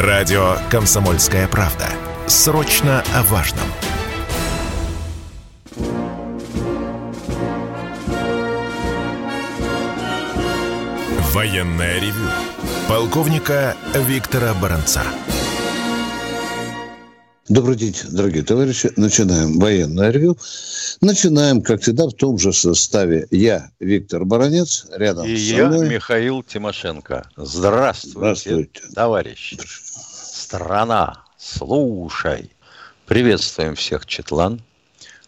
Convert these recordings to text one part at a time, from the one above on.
Радио «Комсомольская правда». Срочно о важном. Военное ревю полковника Виктора Баранца. Добрый день, дорогие товарищи. Начинаем военное ревю. Начинаем, как всегда, в том же составе. Я, Виктор Баранец, рядом И со я, мной. Михаил Тимошенко. Здравствуйте, Здравствуйте. товарищи. Страна, слушай. Приветствуем всех, Четлан.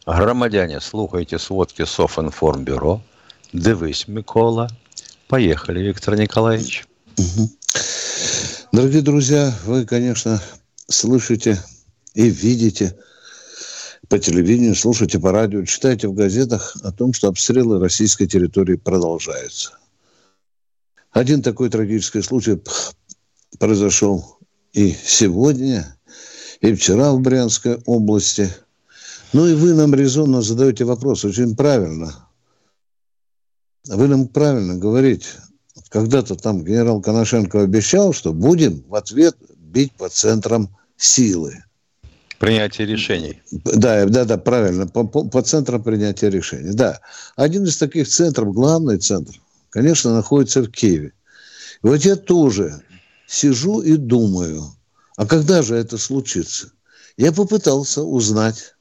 Громадяне, слухайте сводки Софинформбюро. Дивись, Микола. Поехали, Виктор Николаевич. Дорогие друзья, вы, конечно, слышите и видите по телевидению, слушаете по радио, читаете в газетах о том, что обстрелы российской территории продолжаются. Один такой трагический случай произошел и сегодня, и вчера в Брянской области. Ну и вы нам резонно задаете вопрос, очень правильно. Вы нам правильно говорите. Когда-то там генерал Коношенко обещал, что будем в ответ бить по центрам силы. Принятие решений. Да, да, да, правильно, по, по, по центрам принятия решений. Да, один из таких центров, главный центр, конечно, находится в Киеве. И вот я тоже сижу и думаю, а когда же это случится? Я попытался узнать,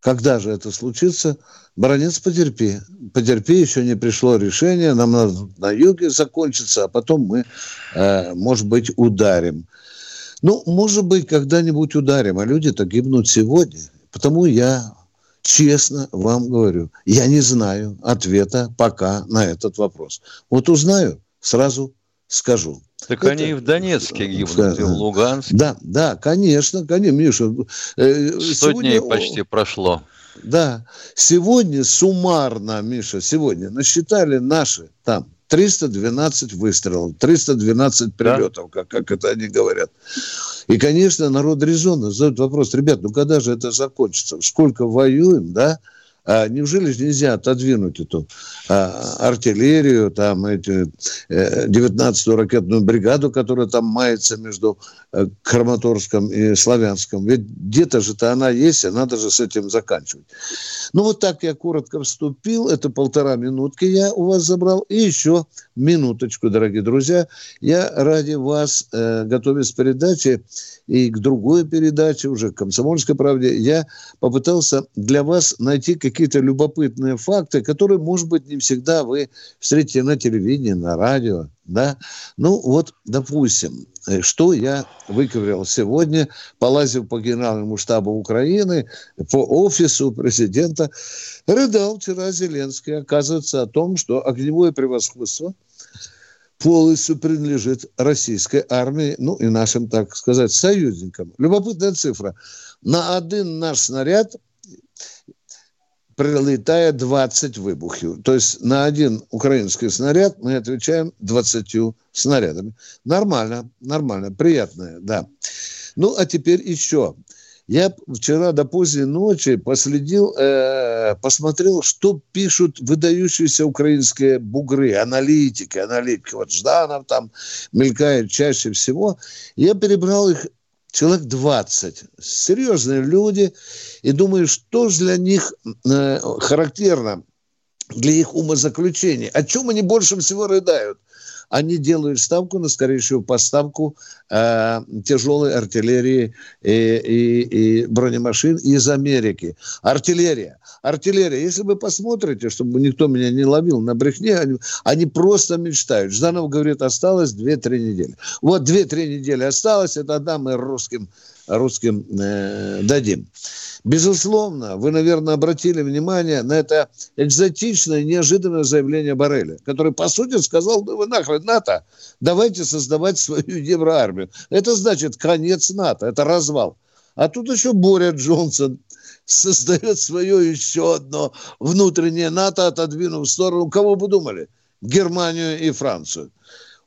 когда же это случится. Баронец, потерпи. Потерпи, еще не пришло решение. Нам надо на юге закончиться, а потом мы, э, может быть, ударим. Ну, может быть, когда-нибудь ударим, а люди-то гибнут сегодня. Потому я честно вам говорю, я не знаю ответа пока на этот вопрос. Вот узнаю, сразу скажу. Так Это... они и в Донецке гибнут, и в Луганске. Да, да, конечно, конечно, Миша. Э, Сто сегодня... дней почти прошло. Да, сегодня суммарно, Миша, сегодня насчитали наши там 312 выстрелов, 312 прилетов, да? как, как это они говорят. И, конечно, народ резонно задает вопрос, ребят, ну когда же это закончится? Сколько воюем, да? А неужели же нельзя отодвинуть эту а, артиллерию, там, эти, э, 19-ю ракетную бригаду, которая там мается между э, Краматорском и Славянском? Ведь где-то же-то она есть, и надо же с этим заканчивать. Ну, вот так я коротко вступил. Это полтора минутки я у вас забрал. И еще минуточку, дорогие друзья. Я ради вас, э, готовясь к передаче и к другой передаче, уже к «Комсомольской правде», я попытался для вас найти какие-то любопытные факты, которые, может быть, не всегда вы встретите на телевидении, на радио, да. Ну, вот, допустим, что я выковырял сегодня, полазив по генеральному штабу Украины, по офису президента, рыдал вчера Зеленский, оказывается, о том, что огневое превосходство полностью принадлежит российской армии, ну и нашим, так сказать, союзникам. Любопытная цифра. На один наш снаряд прилетает 20 выбухів. То есть на один украинский снаряд мы отвечаем 20 снарядами. Нормально, нормально, приятное, да. Ну, а теперь еще. Я вчера до поздней ночи последил, э, посмотрел, что пишут выдающиеся украинские бугры, аналитики, аналитики. Вот Жданов там мелькает чаще всего. Я перебрал их человек 20. Серьезные люди. И думаю, что же для них э, характерно, для их умозаключения. О чем они больше всего рыдают? Они делают ставку на скорейшую поставку э, тяжелой артиллерии и, и, и бронемашин из Америки. Артиллерия. Артиллерия. Если вы посмотрите, чтобы никто меня не ловил на брехне, они, они просто мечтают. Жданов говорит, осталось 2-3 недели. Вот 2-3 недели осталось, это тогда мы русским, русским э, дадим. Безусловно, вы, наверное, обратили внимание на это экзотичное, неожиданное заявление Барреля, который, по сути, сказал, да вы нахрен НАТО, давайте создавать свою евроармию. Это значит конец НАТО, это развал. А тут еще Боря Джонсон создает свое еще одно внутреннее НАТО, отодвинув в сторону, кого бы думали? Германию и Францию.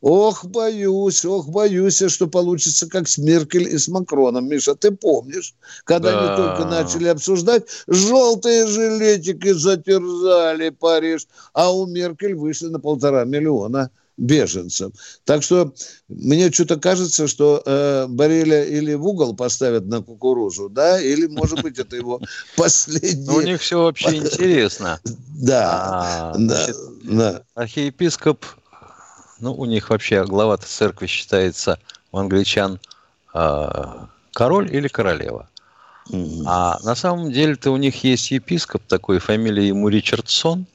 Ох, боюсь, ох, боюсь, что получится как с Меркель и с Макроном. Миша, ты помнишь, когда да. они только начали обсуждать, желтые жилетики затерзали Париж, а у Меркель вышли на полтора миллиона беженцам. Так что мне что-то кажется, что э, Бареля или в угол поставят на кукурузу, да, или, может быть, это его последний... У них все вообще интересно. Да, да. Архиепископ, ну, у них вообще глава церкви считается у англичан а, король или королева. А на самом деле-то у них есть епископ такой, фамилия ему Ричардсон.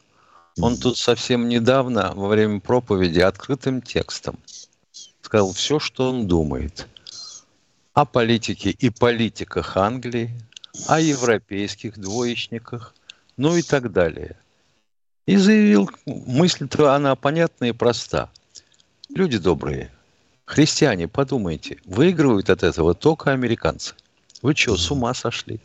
Он тут совсем недавно во время проповеди открытым текстом сказал все, что он думает о политике и политиках Англии, о европейских двоечниках, ну и так далее. И заявил, мысль-то она понятна и проста. Люди добрые, христиане, подумайте, выигрывают от этого только американцы. Вы что, с ума сошли?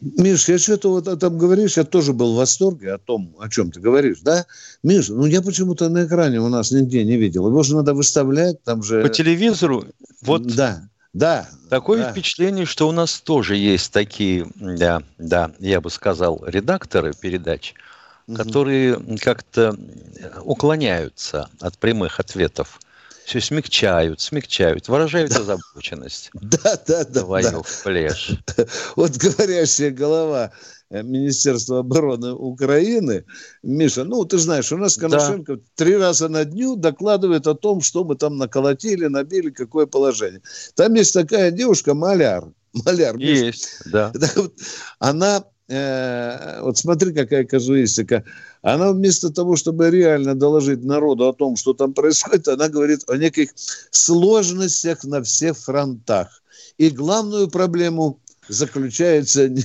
Миш, я что-то вот о том говоришь, я тоже был в восторге о том, о чем ты говоришь, да? Миш, ну я почему-то на экране у нас нигде не видел. Его же надо выставлять, там же... По телевизору? Вот. Да, да. Такое да. впечатление, что у нас тоже есть такие, да, да, я бы сказал, редакторы передач, угу. которые как-то уклоняются от прямых ответов все смягчают, смягчают, выражают озабоченность. Да, да, да. Твою плешь. Вот говорящая голова э, Министерства обороны Украины, Миша, ну, ты знаешь, у нас Коношенко да. три раза на дню докладывает о том, что мы там наколотили, набили, какое положение. Там есть такая девушка, маляр. Маляр. Есть, Миша. да. Она Э, вот смотри, какая казуистика. Она вместо того, чтобы реально доложить народу о том, что там происходит, она говорит о неких сложностях на всех фронтах. И главную проблему заключается не,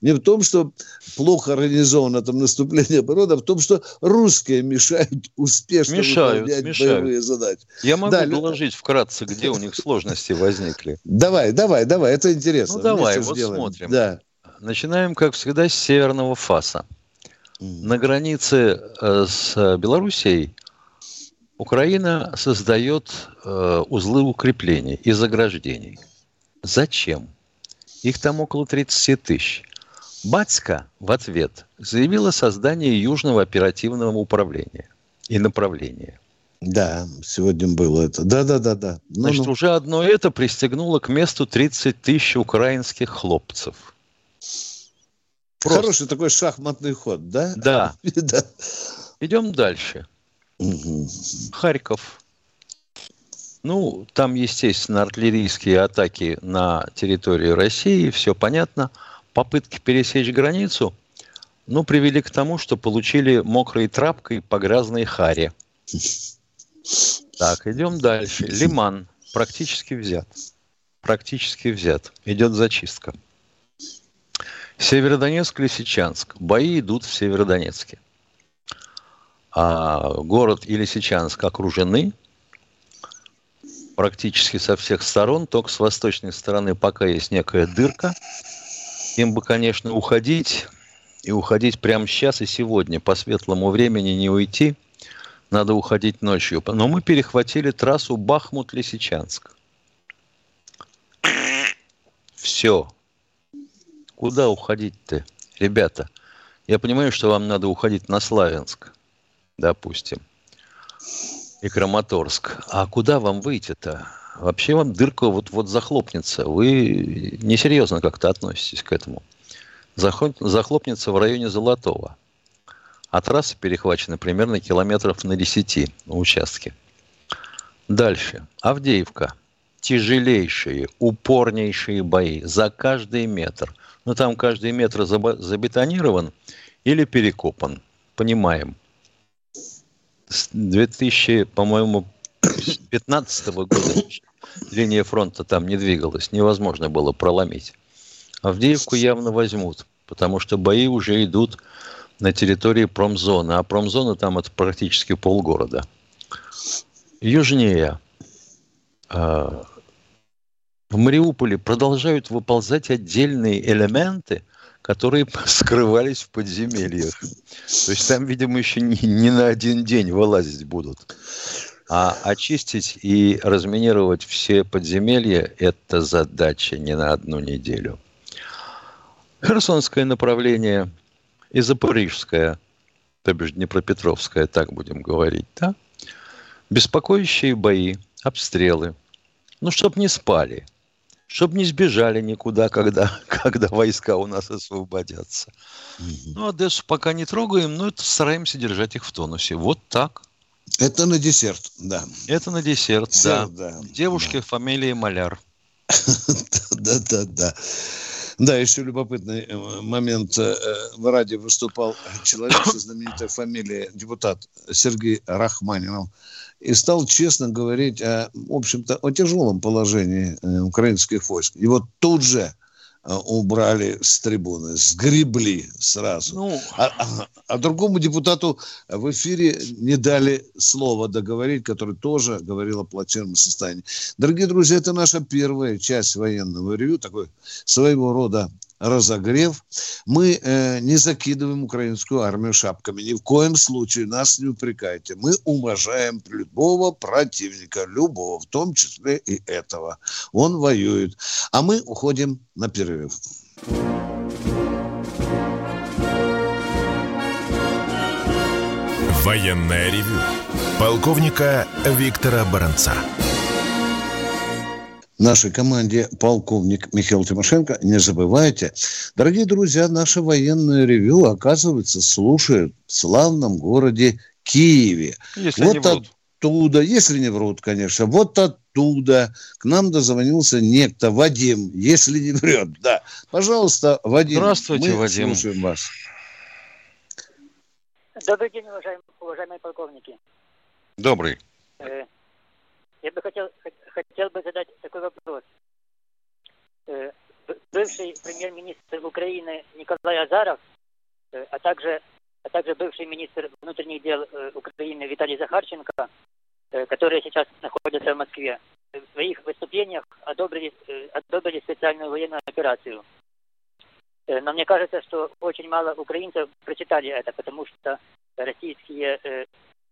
не в том, что плохо организовано там наступление обороны, а в том, что русские мешают успешно мешают, выполнять мешают. боевые задачи. Я могу да, доложить вкратце, где у них сложности возникли. Давай, давай, давай, это интересно. Ну давай, вот сделаем. смотрим. Да. Начинаем, как всегда, с северного фаса. На границе э, с Белоруссией Украина создает э, узлы укреплений и заграждений. Зачем? Их там около 30 тысяч. Батька в ответ заявила о создании Южного оперативного управления и направления. Да, сегодня было это. Да, да, да, да. Ну, Значит, ну. уже одно это пристегнуло к месту 30 тысяч украинских хлопцев. Просто. Хороший такой шахматный ход, да? Да. да. Идем дальше. Угу. Харьков. Ну, там, естественно, артиллерийские атаки на территории России, все понятно. Попытки пересечь границу, ну, привели к тому, что получили мокрой трапкой по грязной харе. Так, идем дальше. Лиман практически взят. Практически взят. Идет зачистка. Северодонецк, Лисичанск. Бои идут в Северодонецке. А город и Лисичанск окружены практически со всех сторон, только с восточной стороны пока есть некая дырка. Им бы, конечно, уходить, и уходить прямо сейчас и сегодня. По светлому времени не уйти, надо уходить ночью. Но мы перехватили трассу Бахмут-Лисичанск. Все, Куда уходить-то, ребята? Я понимаю, что вам надо уходить на Славянск, допустим, и Краматорск. А куда вам выйти-то? Вообще вам дырка вот-вот захлопнется. Вы несерьезно как-то относитесь к этому. Захлопнется в районе Золотого. А трасса перехвачена примерно километров на 10 на участке. Дальше. Авдеевка. Тяжелейшие, упорнейшие бои за каждый метр но там каждый метр забетонирован или перекопан. Понимаем. С 2000, по-моему, 15 года линия фронта там не двигалась, невозможно было проломить. Авдеевку явно возьмут, потому что бои уже идут на территории промзоны, а промзона там это практически полгорода. Южнее а, в Мариуполе продолжают выползать отдельные элементы, которые скрывались в подземельях. То есть там, видимо, еще не, не на один день вылазить будут. А очистить и разминировать все подземелья – это задача не на одну неделю. Херсонское направление и Запорижское, то бишь Днепропетровское, так будем говорить, да? Беспокоящие бои, обстрелы. Ну, чтоб не спали. Чтоб не сбежали никуда, когда, когда войска у нас освободятся. Ну, Одессу пока не трогаем, но это стараемся держать их в тонусе. Вот так. Это на десерт, да. Это на десерт, десерт да. да. Девушки да. фамилии Маляр. Да, да, да. Да, еще любопытный э, момент. Э, в радио выступал человек со знаменитой фамилией, депутат Сергей Рахманинов, и стал честно говорить о, в общем-то, о тяжелом положении э, украинских войск. Вот тут же Э, убрали с трибуны, сгребли сразу. Ну... А, а, а другому депутату в эфире не дали слова договорить, который тоже говорил о плачевном состоянии. Дорогие друзья, это наша первая часть военного ревю, такой своего рода разогрев. Мы э, не закидываем украинскую армию шапками. Ни в коем случае нас не упрекайте. Мы уважаем любого противника, любого, в том числе и этого. Он воюет. А мы уходим на перерыв. Военная ревю. Полковника Виктора Баранца нашей команде полковник Михаил Тимошенко. Не забывайте, дорогие друзья, наше военное ревю, оказывается, слушают в славном городе Киеве. Если вот оттуда, если не врут, конечно, вот оттуда к нам дозвонился некто Вадим, если не врет, да. Пожалуйста, Вадим. Здравствуйте, мы Вадим. слушаем вас. Добрый день, уважаемые, уважаемые полковники. Добрый. Э, я бы хотел, хотел бы задать такой вопрос. Э, бывший премьер-министр Украины Николай Азаров, э, а также, а также бывший министр внутренних дел э, Украины Виталий Захарченко, которые сейчас находятся в Москве, в своих выступлениях одобрили, одобрили специальную военную операцию. Но мне кажется, что очень мало украинцев прочитали это, потому что российские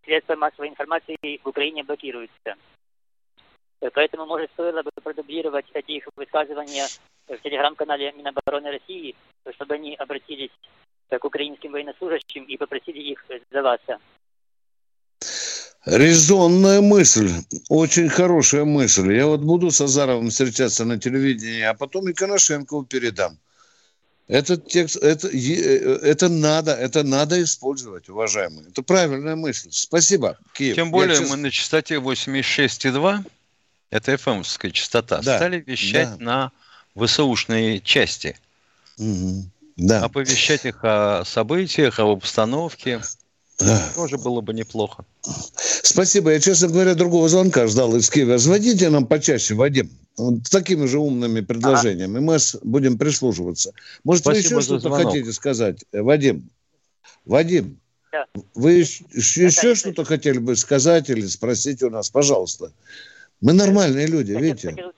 средства массовой информации в Украине блокируются. Поэтому, может, стоило бы продублировать эти их высказывания в телеграм-канале Минобороны России, чтобы они обратились к украинским военнослужащим и попросили их сдаваться. Резонная мысль, очень хорошая мысль. Я вот буду с Азаровым встречаться на телевидении, а потом и Коношенкову передам. Этот текст, это, это надо, это надо использовать, уважаемые. Это правильная мысль. Спасибо, Киев. Тем более Я мы на частоте 86,2 это FM-ская частота, да. стали вещать да. на ВСУшные части. Угу. Да. Оповещать их о событиях, об обстановке. Да. Тоже было бы неплохо. Спасибо. Я, честно говоря, другого звонка ждал из Киева. Звоните нам почаще, Вадим. Вот с такими же умными предложениями. А. Мы будем прислушиваться. Может, Спасибо вы еще что-то хотите сказать? Э, Вадим. Вадим. Да. Вы еще что-то хотели бы сказать или спросить у нас? Пожалуйста. Мы нормальные люди, хотел, видите? Хотел,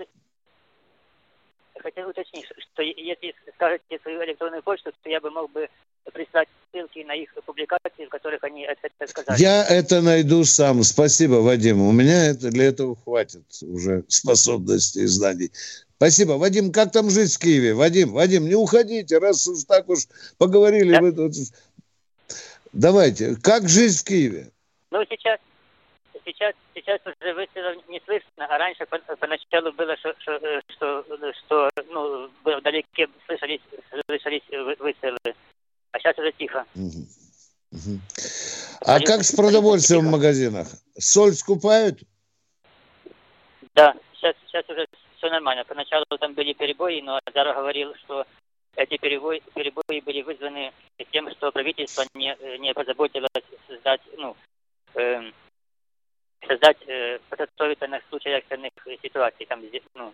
хотел уточнить, что если скажете свою электронную почту, то я бы мог бы прислать ссылки на их публикации, в которых они это сказали. Я это найду сам. Спасибо, Вадим. У меня это, для этого хватит уже способностей и знаний. Спасибо. Вадим, как там жить в Киеве? Вадим, Вадим, не уходите, раз уж так уж поговорили. Да? Вы... Давайте, как жизнь в Киеве? Ну, сейчас сейчас, сейчас уже выстрелов не слышно, а раньше по, поначалу было, что, что, э, что, что ну, вдалеке слышались, слышались выстрелы, а сейчас уже тихо. А как с продовольствием в магазинах? Соль скупают? Да, сейчас, сейчас уже все нормально. Поначалу там были перебои, но Азаров говорил, что эти перебои, перебои были вызваны тем, что правительство не, не позаботилось создать ну, э, создать, э, подготовиться на случай экстренных ситуаций, там, ну,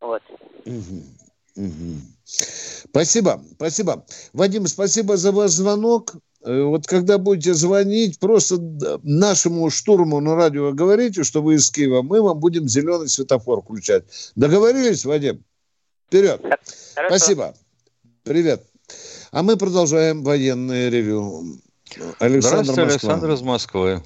вот. Спасибо, спасибо. Вадим, спасибо за ваш звонок. Э, вот когда будете звонить, просто нашему штурму на радио говорите, что вы из Киева, мы вам будем зеленый светофор включать. Договорились, Вадим? Вперед. Хорошо. Спасибо. Привет. А мы продолжаем военное ревю. Александр Здравствуйте, Москва. Александр из Москвы.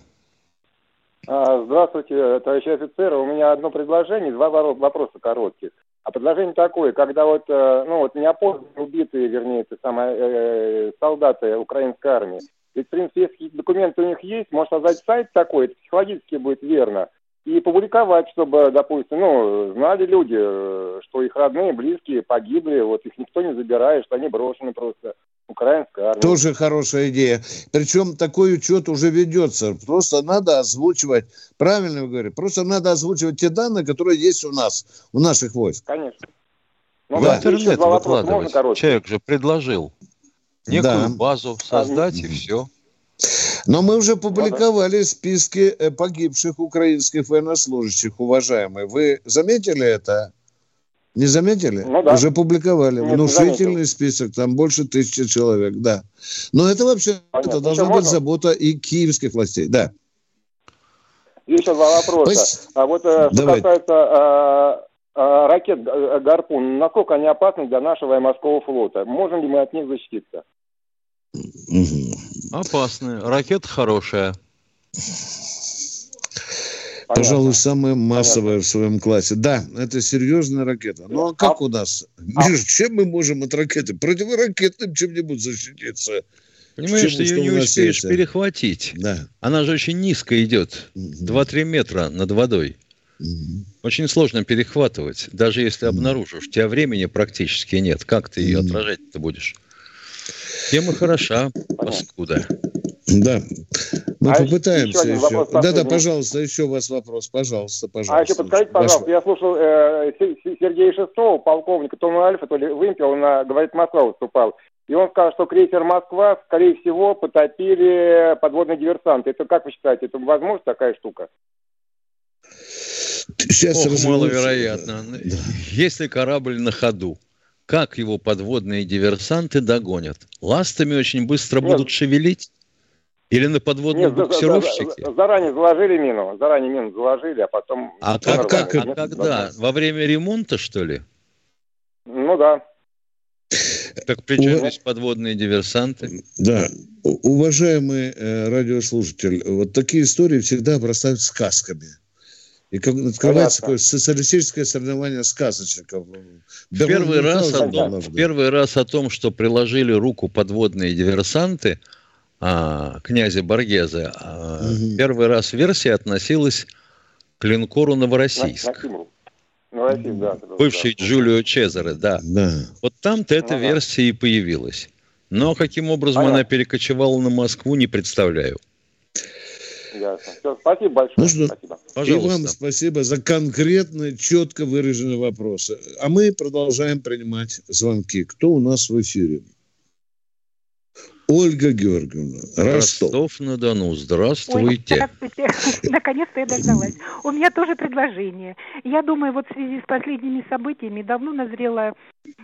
А, здравствуйте, товарищи офицеры. У меня одно предложение, два вопроса коротких. А предложение такое, когда вот, э, ну вот неопознанные убитые, вернее, это самые, э, солдаты украинской армии, Ведь, в принципе, если документы у них есть, может создать сайт такой, это психологически будет верно, и публиковать, чтобы, допустим, ну, знали люди, э, что их родные, близкие погибли, вот их никто не забирает, что они брошены просто украинской армией. Тоже хорошая идея. Причем такой учет уже ведется. Просто надо озвучивать, правильно вы говорите, просто надо озвучивать те данные, которые есть у нас, у наших войск. Конечно. Ну, да. В интернет выкладывать. Человек же предложил некую да. базу создать а, и все. Но мы уже публиковали списки э, погибших украинских военнослужащих, уважаемые. Вы заметили это? Не заметили? Ну, да. Уже публиковали. Нет, Внушительный список, там больше тысячи человек, да. Но это вообще это должна быть можно? забота и киевских властей, да. Еще два вопроса. Пусть... А вот э, что Давай. касается а, а, ракет «Гарпун», насколько они опасны для нашего и морского флота? Можем ли мы от них защититься? Опасные. Ракета хорошая. Понятно. Пожалуй, самая массовая Понятно. в своем классе. Да, это серьезная ракета. Ну а как а, у нас? А... Миш, чем мы можем от ракеты? Противоракетным чем-нибудь защититься. Понимаешь, ты ее не успеешь есть? перехватить. Да. Она же очень низко идет. 2-3 метра над водой. Угу. Очень сложно перехватывать. Даже если обнаружишь, у тебя времени практически нет. Как ты ее отражать-то будешь? Тема хороша, паскуда. Да. Мы а попытаемся еще. еще. Да, да, пожалуйста, еще у вас вопрос. Пожалуйста, пожалуйста. А еще подскажите, пожалуйста, Ваш... я слушал э, Сергея Шестого, полковника Тома Альфа, то ли Вымпел, он, говорит, Москва выступал. И он сказал, что крейсер «Москва», скорее всего, потопили подводные диверсанты. Это как вы считаете, это возможно такая штука? Сейчас Ох, маловероятно. Да. Если корабль на ходу, как его подводные диверсанты догонят? Ластами очень быстро Нет. будут шевелить? Или на подводном Нет, буксировщике? заранее заложили мину, заранее мину заложили, а потом... А, как, как, а когда? Во время ремонта, что ли? Ну да. Так при чем здесь подводные диверсанты? Да. Уважаемый э, радиослушатель, вот такие истории всегда обрастают сказками. И как открывается такое социалистическое соревнование сказочников. Первый раз, о том, первый раз о том, что приложили руку подводные диверсанты а, князя Боргезе, а, угу. первый раз версия относилась к линкору Новороссийск. Новороссийск да, Бывший да. Джулио Чезаре, да. да. Вот там-то эта ага. версия и появилась. Но каким образом Понятно. она перекочевала на Москву, не представляю. Ясно. Все, спасибо большое. Ну что, спасибо. Пожалуйста. И вам спасибо за конкретно, четко выраженные вопросы. А мы продолжаем принимать звонки. Кто у нас в эфире? Ольга Георгиевна, Ростов. Ростов-на-Дону, здравствуйте. Ой, здравствуйте. Наконец-то я дождалась. У меня тоже предложение. Я думаю, вот в связи с последними событиями давно назрела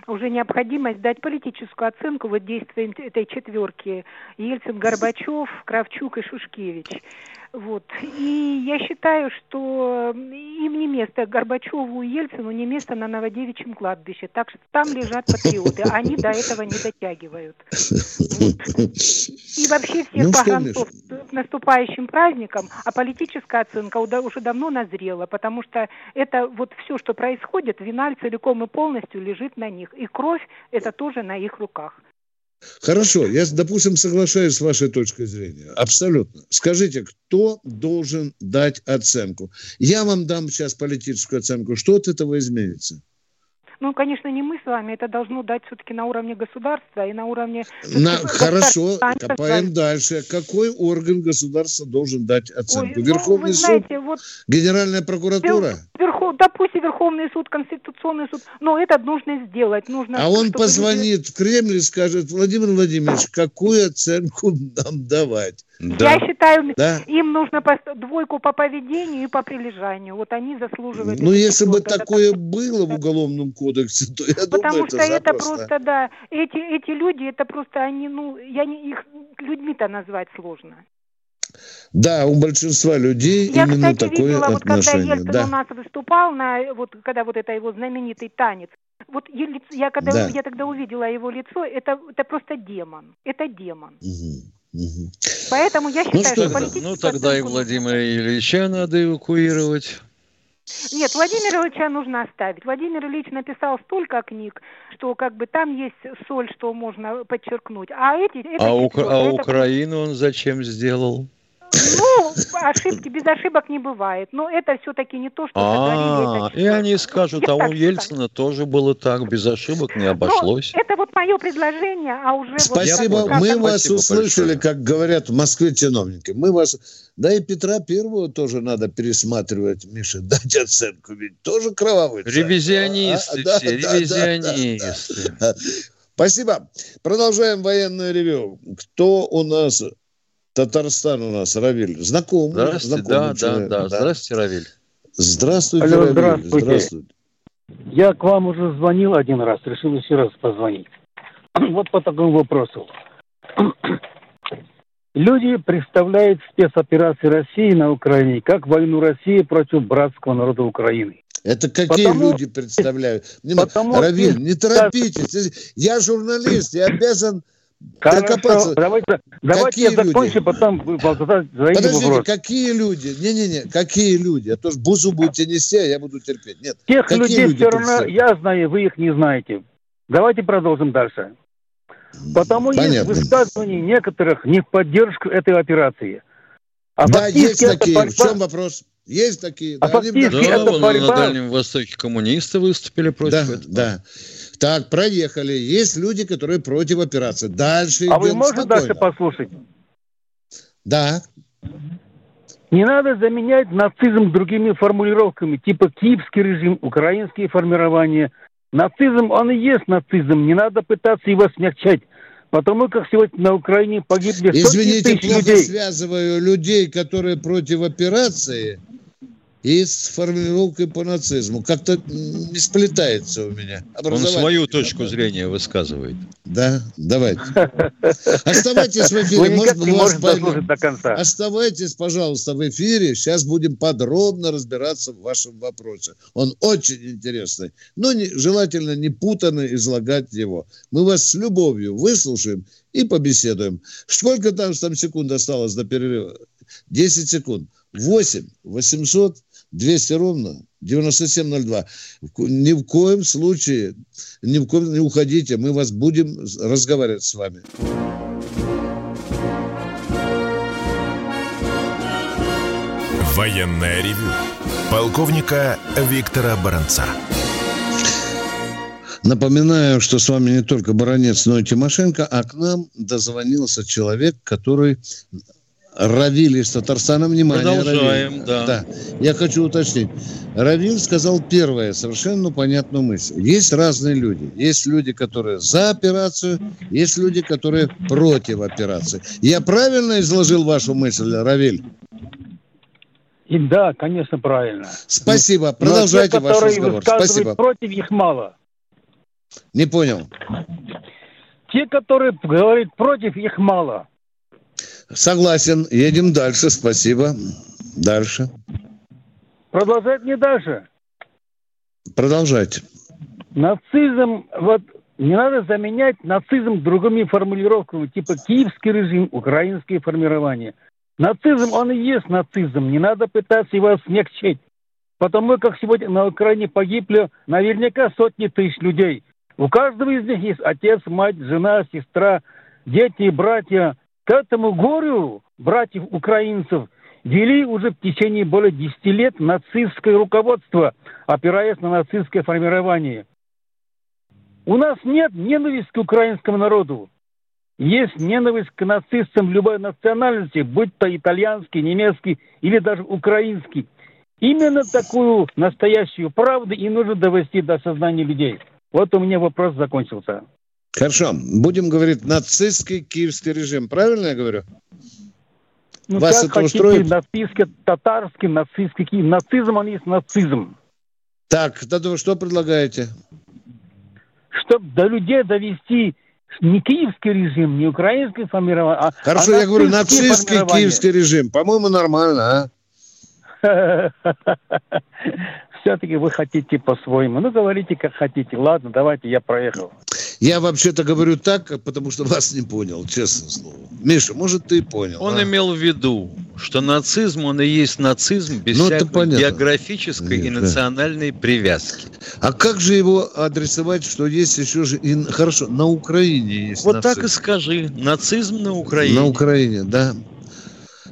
уже необходимость дать политическую оценку вот действиям этой четверки Ельцин, Горбачев, Кравчук и Шушкевич. Вот. И я считаю, что им не место, Горбачеву и Ельцину не место на Новодевичьем кладбище. Так что там лежат патриоты, они до этого не дотягивают. Вот. И вообще всех ну, поганцов с наступающим праздником, а политическая оценка уже давно назрела, потому что это вот все, что происходит, вина целиком и полностью лежит на них. И кровь это тоже на их руках. Хорошо, я, допустим, соглашаюсь с вашей точкой зрения. Абсолютно. Скажите, кто должен дать оценку? Я вам дам сейчас политическую оценку. Что от этого изменится? Ну, конечно, не мы с вами, это должно дать все-таки на уровне государства и на уровне... На, хорошо, копаем дальше. Какой орган государства должен дать оценку? Ой, Верховный ну, знаете, суд? Вот, Генеральная прокуратура? Верхов, допустим, Верховный суд, Конституционный суд, но это нужно сделать. Нужно, а он позвонит люди... в Кремль и скажет, Владимир Владимирович, какую оценку нам давать? Да. Я считаю, да. им нужно по, двойку по поведению и по прилежанию. Вот они заслуживают. Ну, если бы такое так... было в уголовном кодексе, то я Потому думаю, что это, это просто, да, эти эти люди, это просто они, ну, я не их людьми-то назвать сложно. Да, у большинства людей я, именно кстати, такое видела, отношение. Вот когда Ельцин да. у нас выступал на вот когда вот это его знаменитый танец, вот я когда да. я тогда увидела его лицо, это это просто демон, это демон. Угу. Угу. Поэтому я ну считаю, ну, что, что Ну тогда и Владимира Ильича надо эвакуировать. Нет, Владимира Ильича нужно оставить. Владимир Ильич написал столько книг, что как бы там есть соль, что можно подчеркнуть. А эти... Это А, Ук- четвёрка, а Украину он зачем сделал? Ну, ошибки, без ошибок не бывает. Но это все-таки не то, что А, и они скажут, а у. Ельцина тоже было так, без ошибок не Но обошлось. это вот мое предложение, а уже... вот Спасибо, мы вас Спасибо услышали, большое. как говорят в Москве чиновники. Мы вас... Да и Петра Первого тоже надо пересматривать, Миша, дать оценку, ведь тоже кровавый царь. Ревизионисты А, да, все, да, да, да, ревизионисты. да. Спасибо. Продолжаем военное ревю. Кто у нас? Татарстан у нас, Равиль. Знакомый. Здравствуйте, да, знакомый да, человек, да. Здравствуйте, Равиль. Здравствуйте, Алло, Равиль. здравствуйте. Здравствуйте. Я к вам уже звонил один раз, решил еще раз позвонить. Вот по такому вопросу. Люди представляют спецоперации России на Украине как войну России против братского народа Украины. Это какие Потому- люди представляют? Потому Равиль, не торопитесь. Я журналист, я обязан... Докопаться. Давайте, давайте Какие я закончу, люди? потом вы Подождите, вопрос. какие люди? Не-не-не, какие люди? А то ж бузу будете нести, а я буду терпеть. Нет, Тех какие людей люди все равно я знаю, вы их не знаете. Давайте продолжим дальше. Потому есть Понятно. высказывания некоторых не в поддержку этой операции. А Да, есть такие. борьба- В чем вопрос? Есть такие. А Да, они фактически мне- Да, это вон борьба- на Дальнем Востоке коммунисты выступили против да, этого. да. Так, проехали. Есть люди, которые против операции. Дальше А вы идем можете спокойно. дальше послушать? Да. Не надо заменять нацизм другими формулировками, типа киевский режим, украинские формирования. Нацизм, он и есть нацизм, не надо пытаться его смягчать. Потому как сегодня на Украине погибли сотни Извините, тысяч плохо людей. связываю людей, которые против операции, и с формулировкой по нацизму. Как-то не сплетается у меня. Он свою точку зрения высказывает. Да, давайте. Оставайтесь в Вы эфире. Может, не вас поймем. до конца. Оставайтесь, пожалуйста, в эфире. Сейчас будем подробно разбираться в вашем вопросе. Он очень интересный. Но не, желательно не путанно излагать его. Мы вас с любовью выслушаем и побеседуем. Сколько там, там секунд осталось до перерыва? 10 секунд. 8 800 200 ровно 9702. В ко- Ни в коем случае, ни в коем не уходите. Мы вас будем разговаривать с вами. Военное ревю полковника Виктора Баранца. Напоминаю, что с вами не только Баранец, но и Тимошенко, а к нам дозвонился человек, который Равиль из Татарстана. Внимание, Продолжаем, Равиль. да. Я хочу уточнить. Равиль сказал первое, совершенно понятную мысль. Есть разные люди. Есть люди, которые за операцию, есть люди, которые против операции. Я правильно изложил вашу мысль, Равиль? И да, конечно, правильно. Спасибо. Но Продолжайте те, ваш разговор. Спасибо. против, их мало. Не понял. Те, которые говорят против, их мало. Согласен. Едем дальше. Спасибо. Дальше. Продолжать не дальше. Продолжайте. Нацизм, вот не надо заменять нацизм другими формулировками, типа киевский режим, украинские формирования. Нацизм, он и есть нацизм, не надо пытаться его смягчить. Потому как сегодня на Украине погибли наверняка сотни тысяч людей. У каждого из них есть отец, мать, жена, сестра, дети братья. К этому горю братьев украинцев вели уже в течение более 10 лет нацистское руководство, опираясь на нацистское формирование. У нас нет ненависти к украинскому народу. Есть ненависть к нацистам любой национальности, будь то итальянский, немецкий или даже украинский. Именно такую настоящую правду и нужно довести до сознания людей. Вот у меня вопрос закончился. Хорошо. Будем говорить нацистский киевский режим. Правильно я говорю? Ну, Вас как это хотите, устроит? нацистский, татарский, нацистский, Киев. нацизм, он есть нацизм. Так, тогда вы что предлагаете? Чтобы до людей довести не киевский режим, не украинский формирование, а Хорошо, а я говорю нацистский киевский режим. По-моему, нормально, а? Все-таки вы хотите по-своему. Ну, говорите, как хотите. Ладно, давайте, я проехал. Я вообще-то говорю так, потому что вас не понял, честное слово. Миша, может, ты и понял. Он а? имел в виду, что нацизм, он и есть нацизм без Ну, всякой географической и Нет, да. национальной привязки. А как же его адресовать, что есть еще же... и- хорошо, на Украине есть Вот так и нацизм. скажи. Нацизм на Украине. На Украине, да.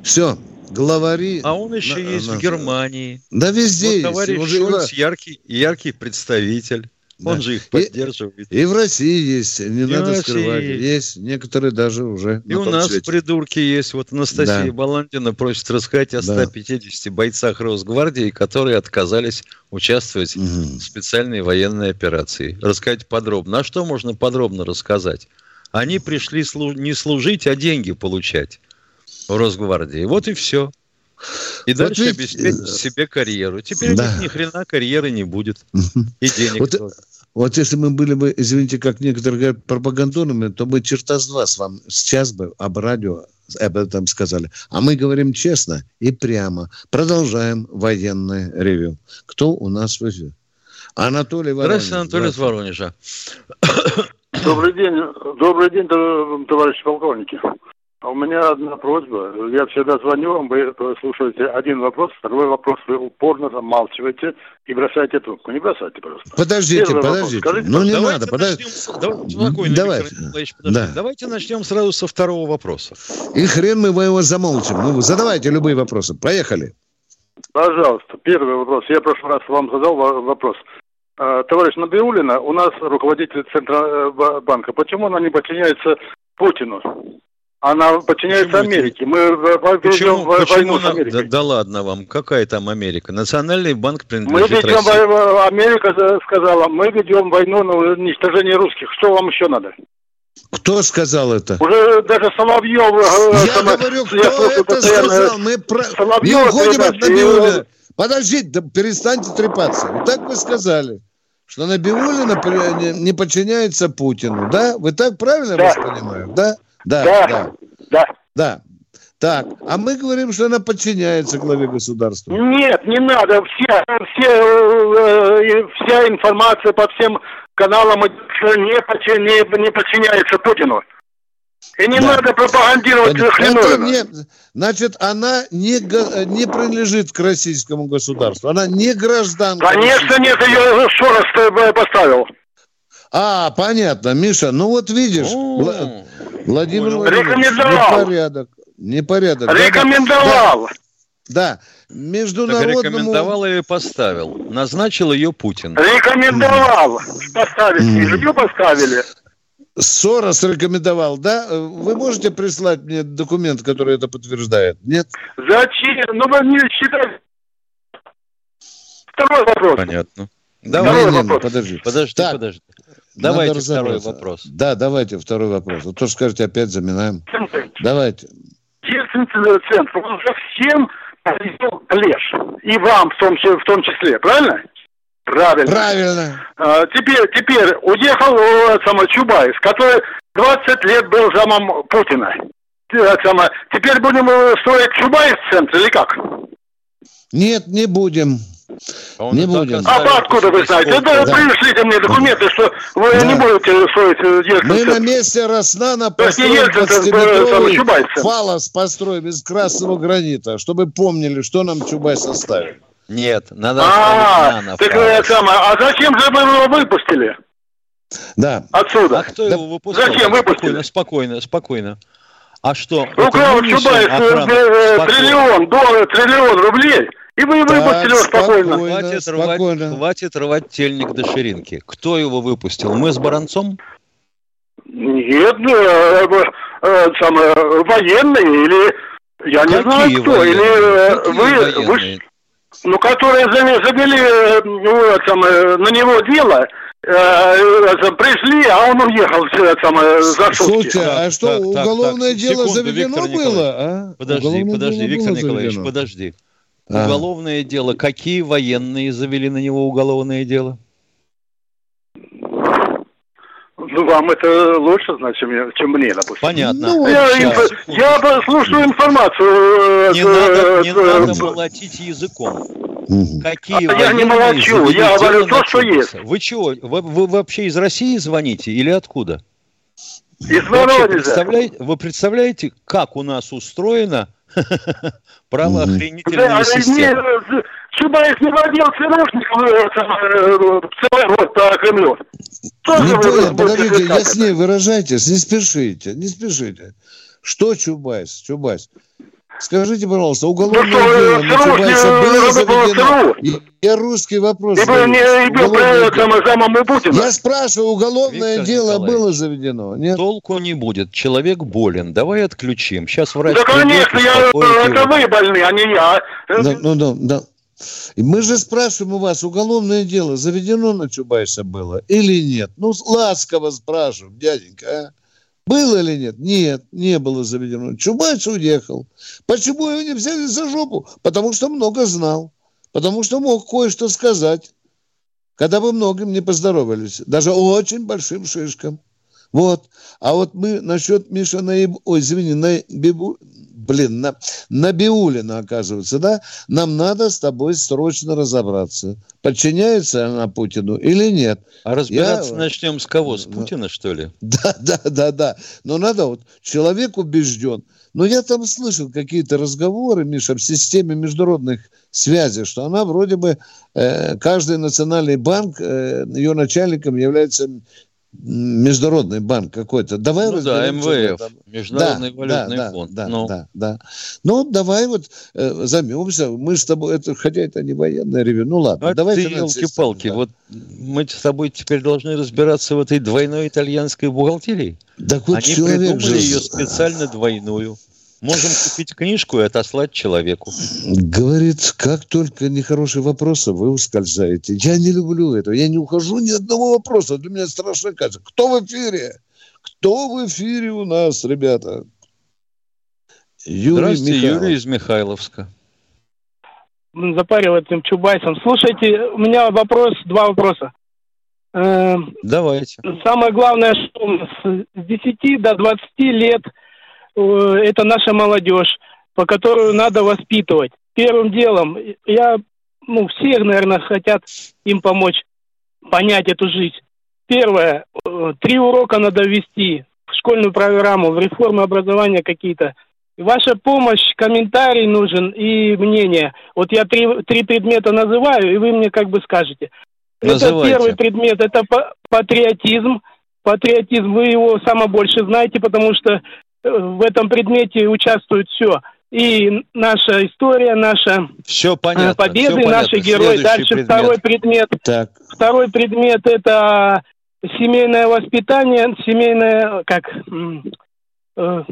Все, главари... А он еще На- есть на- в Германии. Да везде Вот есть. товарищ и в- Шольц яркий, яркий представитель. Он Да. же их И- поддерживает. И в России есть, не в надо скрывать. есть. Есть. некоторые даже уже И у нас свете. придурки есть. Вот Анастасия Да. Баландина просит рассказать о Да. 150 бойцах Росгвардии, которые отказались участвовать Мгм. в специальной военной операции. Рассказать подробно. А что можно подробно рассказать? Они пришли слу- не служить, а деньги получать в Росгвардии. Вот и все. И Вот дальше ведь, обеспечить э, себе карьеру. Теперь у да. них ни хрена карьеры не будет. И денег Вот, тоже. вот если мы были бы, извините, как некоторые говорят, пропагандонами, то бы черта с два с вам сейчас бы об радио об этом сказали. А мы говорим честно и прямо. Продолжаем военное ревю. Кто у нас в эфире? Анатолий Воронеж. Здравствуйте, Анатолий из Воронежа. Добрый день, добрый день, тов- товарищи полковники. А У меня одна просьба. Я всегда звоню вам, вы слушаете один вопрос, второй вопрос вы упорно замалчиваете и бросаете трубку. Не бросайте, пожалуйста. Подождите, Первый вопрос. подождите. Скажите, ну не Давайте надо, подождите. начнем с- давай- спокойно, Давай. Да. Давайте начнем сразу со второго вопроса. И хрен мы его замолчим. Ну, задавайте любые вопросы. Поехали. Пожалуйста, первый вопрос. Я в прошлый раз вам задал во- вопрос. А, Товарищ Набиулина, у нас руководитель Центробанка. Почему она не подчиняется Путину? Она подчиняется Почему это? Америке. Мы Почему, ведем во- почему войну с Америкой. да, да ладно вам, какая там Америка? Национальный банк Мы принадлежит ведем, России. во- Америка за- сказала, мы ведем войну на уничтожение русских. Что вам еще надо? Кто сказал это? Уже даже Соловьев... э, Я сама- говорю, кто я это постоянно- сказал? Мы про... Соловьев не уходим от Набиулина. и- Подождите, да перестаньте трепаться. Вот так вы сказали, что Набиулина не подчиняется Путину, да? Вы так правильно Да. вас понимаю, да? Да, Да. да, Да. да. Так, а мы говорим, что она подчиняется главе государства. Нет, не надо. Все, все, э, э, вся информация по всем каналам не, подчи- не, не подчиняется Путину. И не Да. надо пропагандировать хреновину. не, значит, она не, не принадлежит к российскому государству. Она не гражданка. Конечно, нет, ее Сорос э, поставил. А, понятно, Миша, ну вот видишь, О, Владимир. Владимирович, Рекомендовал. непорядок, непорядок. Рекомендовал. Да, Так международному... рекомендовал или поставил? Назначил ее Путин. Рекомендовал поставить. Мгм. ее поставили. Сорос рекомендовал, да? Вы можете прислать мне документ, который это подтверждает? Нет? Зачем? Ну, вы не считаете. Второй вопрос. Понятно. Давай. Не, не, вопрос. подожди. подожди, Так, подожди. Надо Давайте второй вопрос. Да, давайте второй вопрос. А то скажете, опять заминаем. Давайте. Естественный центр, он совсем повезел лес. И вам в том, числе- в том числе, правильно? Правильно. Правильно. А, теперь, теперь уехал э, самый Чубайс, который 20 лет был замом Путина. Э, самое, теперь будем э, строить Чубайс центр или как? Нет, не будем. А он Не будем. А откуда вы знаете? Да, Да. пришлите мне документы, что вы Да. не будете строить э, детский Мы на месте Роснано построим есть это, э, самый 20-метровый Чубайс. фаллос построим из красного гранита, чтобы помнили, что нам Чубайс оставил. Нет, надо А, оставить нано так э, самое, а зачем же вы его выпустили Да. отсюда? А кто Да его выпускал? зачем выпустили? Спокойно, спокойно, спокойно. А что? Нынешняя Чубайс э, э, триллион долларов, триллион рублей, и вы Так, выпустили его спокойно. спокойно. Хватит рвать, спокойно. хватит рвать тельник до ширинки. Кто его выпустил? Мы с Баранцом? Нет, э, э, э, самое, военные или я не знаю Какие кто, военные? или э, Какие вы, вы, военные? ну которые за- завели э, ну, это самое, на него дело, э, э, пришли, а он уехал э, самое, за сутки. Слушайте, а Так, что, так, так, уголовное так, дело секунду, заведено Виктор было? А? Подожди, Уголовное подожди, Виктор Николаевич, заведено? подожди. А. Уголовное дело. Какие военные завели на него уголовное дело? Ну, вам это лучше знать, чем, чем мне, допустим. Понятно. Ну, Я, инфо- я слушаю информацию. э, Не э, надо, не э, надо молотить языком. Какие А я не молчу, завели я говорю то, что Чубайса? Вы чего? Вы, вы вообще из России звоните или откуда? Из Воронежа. представляете, вы представляете, как у нас устроена Правоохранительные Да, не, системы. э, Чубайс не водил ЦРУшник в целый рот по Кремлю. Тоже Не вы понял, будете подождите, яснее выражайтесь, не спешите, не спешите. Что Чубайс, Чубайс? Скажите, пожалуйста, уголовное Ну дело на ЦРУ, Чубайса не было заведено? И- Я русский вопрос И не дело. самое самому Путина. Я спрашиваю, уголовное Виктор дело Николаевич. было заведено? Нет? Толку не будет. Человек болен. Давай отключим. Сейчас врач Да, конечно, я, это его. вы больны, а не я. Да, ну да, да. И мы же спрашиваем у вас, уголовное дело заведено на Чубайса было или нет? Ну, ласково спрашиваем, дяденька, а? Было или нет? Нет, не было заведено. Чубайс уехал. Почему его не взяли за жопу? Потому что много знал. Потому что мог кое-что сказать. Когда бы многим не поздоровались. Даже очень большим шишкам. Вот. А вот мы насчет Миша Наиб... Ой, извини, Наибибу... Блин, на... Набиулина, оказывается, да? Нам надо с тобой срочно разобраться. Подчиняется она Путину или нет? А разбираться Я- начнем с кого? С. Путина, что ли? Да, да, да, да. Но надо вот, человек убежден. Но я там слышал какие-то разговоры, Миша, в системе международных связей, что она вроде бы, э, каждый национальный банк, э, ее начальником является международный банк какой-то. Давай Ну да, МВФ, этом. Международный Да, валютный да, фонд. Да, ну, да, да. Ну, давай вот э, займемся. Мы с тобой, это, хотя это не военное ревю, ну ладно. а давай ты, елки-палки, да. вот мы с тобой теперь должны разбираться в этой двойной итальянской бухгалтерии. Так вот Они человек придумали же- ее специально двойную. Можем купить книжку и отослать человеку. Говорит, как только нехорошие вопросы, вы ускользаете. Я не люблю этого. Я не ухожу ни одного вопроса. Для меня страшно кажется. Кто в эфире? Кто в эфире у нас, ребята? Юрий Здравствуйте, Михайлов. Юрий из Михайловска. запарил этим Чубайсом. Слушайте, у меня вопрос, два вопроса. Э, Давайте. Самое главное, что с 10 до 20 лет это наша молодежь, по которую надо воспитывать. Первым делом, я, ну, все, наверное, хотят им помочь понять эту жизнь. Первое, э, три урока надо ввести в школьную программу, в реформы образования какие-то. Ваша помощь, комментарий нужен и мнение. Вот я три, три предмета называю, и вы мне как бы скажете. Это Называйте. первый предмет, это па- патриотизм. Патриотизм, вы его самое больше знаете, потому что э, в этом предмете участвует все. И наша история, наша Все э, понятно. победы, всё понятно. наши герои. Следующий Дальше предмет. второй предмет. Так, Второй предмет это семейное воспитание, семейное, как э,